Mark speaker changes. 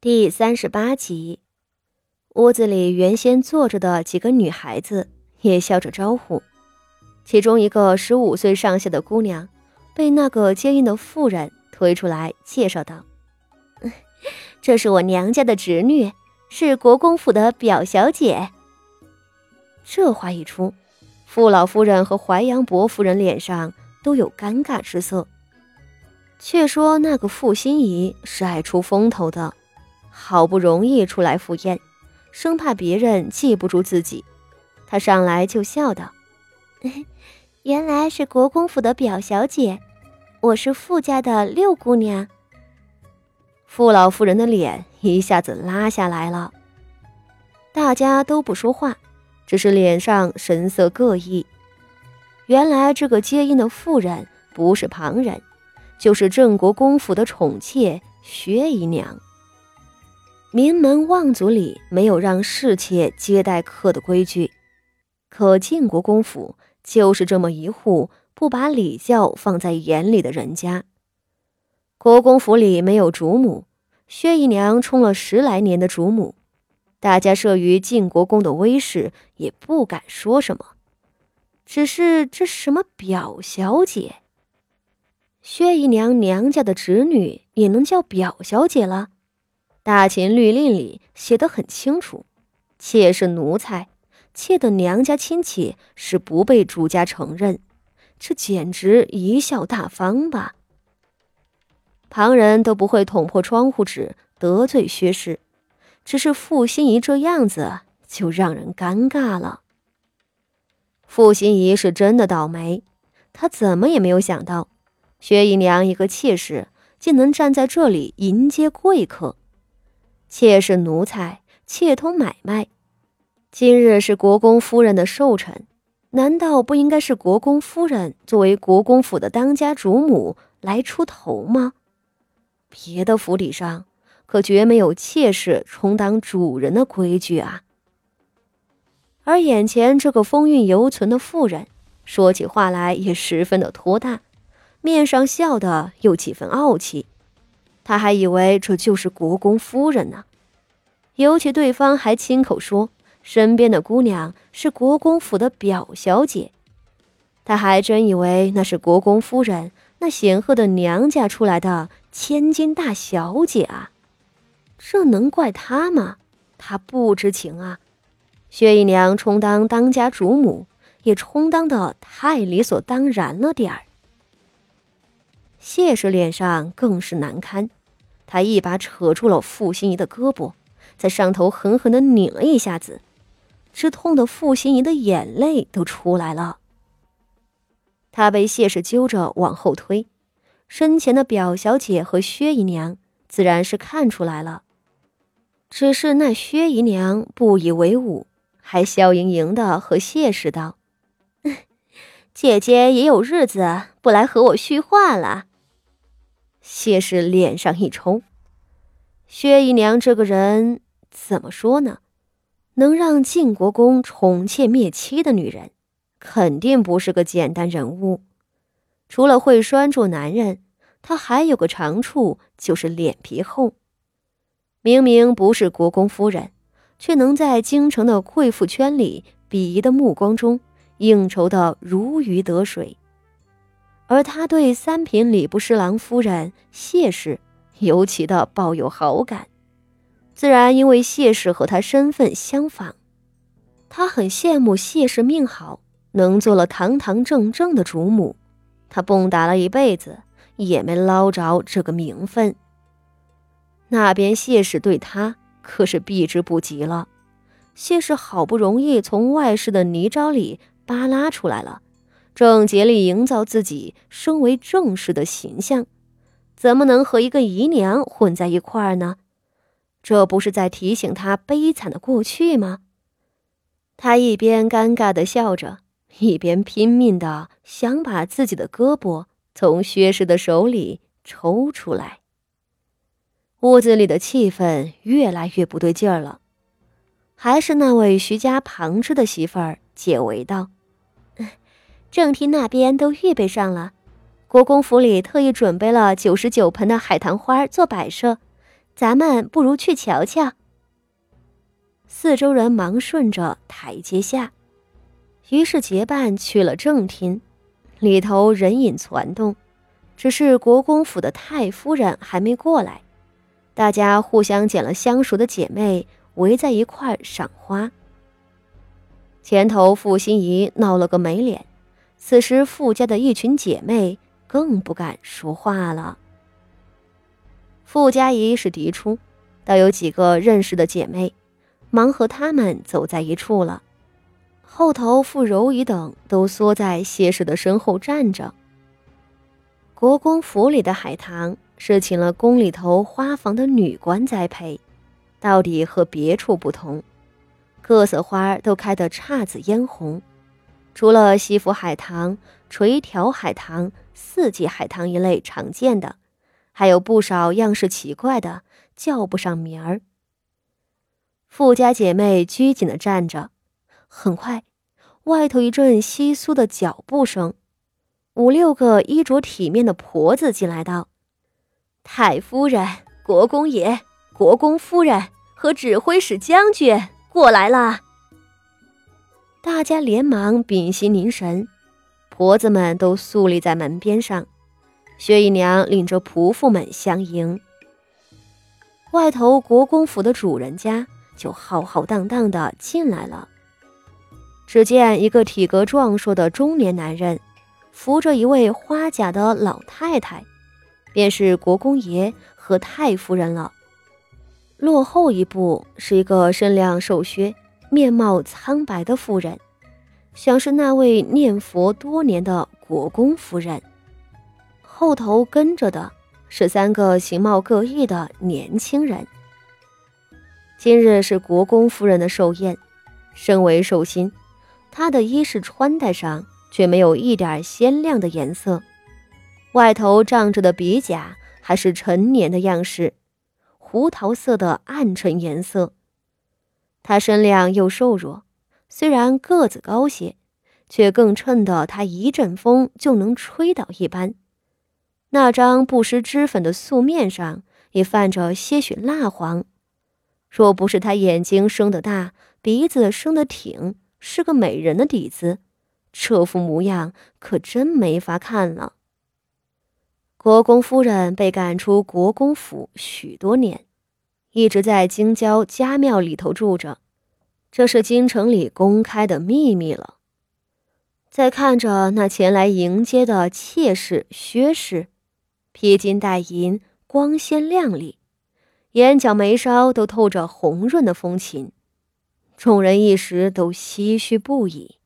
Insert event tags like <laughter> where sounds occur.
Speaker 1: 第三十八集，屋子里原先坐着的几个女孩子也笑着招呼。其中一个十五岁上下的姑娘，被那个接应的妇人推出来介绍道：“这是我娘家的侄女，是国公府的表小姐。”这话一出，傅老夫人和淮阳伯夫人脸上都有尴尬之色。却说那个傅心怡是爱出风头的。好不容易出来赴宴，生怕别人记不住自己，他上来就笑道：“ <laughs> 原来是国公府的表小姐，我是傅家的六姑娘。”傅老夫人的脸一下子拉下来了，大家都不说话，只是脸上神色各异。原来这个接应的妇人不是旁人，就是郑国公府的宠妾薛姨娘。名门望族里没有让侍妾接待客的规矩，可晋国公府就是这么一户不把礼教放在眼里的人家。国公府里没有主母，薛姨娘充了十来年的主母，大家慑于晋国公的威势，也不敢说什么。只是这什么表小姐，薛姨娘娘家的侄女也能叫表小姐了？大秦律令里写得很清楚，妾是奴才，妾的娘家亲戚是不被主家承认。这简直贻笑大方吧？旁人都不会捅破窗户纸得罪薛氏，只是傅心怡这样子就让人尴尬了。傅心怡是真的倒霉，她怎么也没有想到，薛姨娘一个妾室竟能站在这里迎接贵客。妾是奴才，妾通买卖。今日是国公夫人的寿辰，难道不应该是国公夫人作为国公府的当家主母来出头吗？别的府邸上可绝没有妾室充当主人的规矩啊。而眼前这个风韵犹存的妇人，说起话来也十分的托大，面上笑的有几分傲气。他还以为这就是国公夫人呢，尤其对方还亲口说身边的姑娘是国公府的表小姐，他还真以为那是国公夫人那显赫的娘家出来的千金大小姐啊，这能怪他吗？他不知情啊。薛姨娘充当当家主母，也充当的太理所当然了点儿。谢氏脸上更是难堪。他一把扯住了傅心怡的胳膊，在上头狠狠地拧了一下子，吃痛的傅心怡的眼泪都出来了。他被谢氏揪着往后推，身前的表小姐和薛姨娘自然是看出来了，只是那薛姨娘不以为忤，还笑盈盈的和谢氏道：“姐姐也有日子不来和我叙话了。”谢氏脸上一抽，薛姨娘这个人怎么说呢？能让晋国公宠妾灭妻的女人，肯定不是个简单人物。除了会拴住男人，她还有个长处，就是脸皮厚。明明不是国公夫人，却能在京城的贵妇圈里鄙夷的目光中应酬的如鱼得水。而他对三品礼部侍郎夫人谢氏尤其的抱有好感，自然因为谢氏和他身份相仿，他很羡慕谢氏命好，能做了堂堂正正的主母。他蹦跶了一辈子，也没捞着这个名分。那边谢氏对他可是避之不及了。谢氏好不容易从外室的泥沼里扒拉出来了。正竭力营造自己身为正室的形象，怎么能和一个姨娘混在一块儿呢？这不是在提醒他悲惨的过去吗？他一边尴尬的笑着，一边拼命的想把自己的胳膊从薛氏的手里抽出来。屋子里的气氛越来越不对劲儿了，还是那位徐家旁支的媳妇儿解围道。正厅那边都预备上了，国公府里特意准备了九十九盆的海棠花做摆设，咱们不如去瞧瞧。四周人忙顺着台阶下，于是结伴去了正厅。里头人影攒动，只是国公府的太夫人还没过来。大家互相捡了相熟的姐妹，围在一块赏花。前头傅心怡闹了个没脸，此时傅家的一群姐妹更不敢说话了。傅家仪是嫡出，倒有几个认识的姐妹。忙和他们走在一处了，后头傅柔仪等都缩在谢氏的身后站着。国公府里的海棠是请了宫里头花房的女官栽培，到底和别处不同，各色花都开得姹紫嫣红，除了西府海棠、垂条海棠、四季海棠一类常见的，还有不少样式奇怪的，叫不上名儿。富家姐妹拘谨地站着，很快，外头一阵窸窣的脚步声，五六个衣着体面的婆子进来道：“太夫人、国公爷、国公夫人和指挥使将军过来了。”大家连忙屏息凝神，婆子们都肃立在门边上，薛姨娘领着仆妇们相迎。外头国公府的主人家。就浩浩荡荡的进来了。只见一个体格壮硕的中年男人，扶着一位花甲的老太太，便是国公爷和太夫人了。落后一步是一个身量瘦削、面貌苍白的妇人，像是那位念佛多年的国公夫人。后头跟着的是三个形貌各异的年轻人。今日是国公夫人的寿宴，身为寿星，她的衣饰穿戴上却没有一点鲜亮的颜色，外头仗着的鼻甲还是陈年的样式，胡桃色的暗沉颜色。她身量又瘦弱，虽然个子高些，却更衬得她一阵风就能吹倒一般。那张不施脂粉的素面上也泛着些许蜡黄。若不是她眼睛生得大，鼻子生得挺，是个美人的底子，这副模样可真没法看了。国公夫人被赶出国公府许多年，一直在京郊家庙里头住着，这是京城里公开的秘密了。再看着那前来迎接的妾室薛氏，披金戴银，光鲜亮丽。眼角眉梢都透着红润的风情，众人一时都唏嘘不已。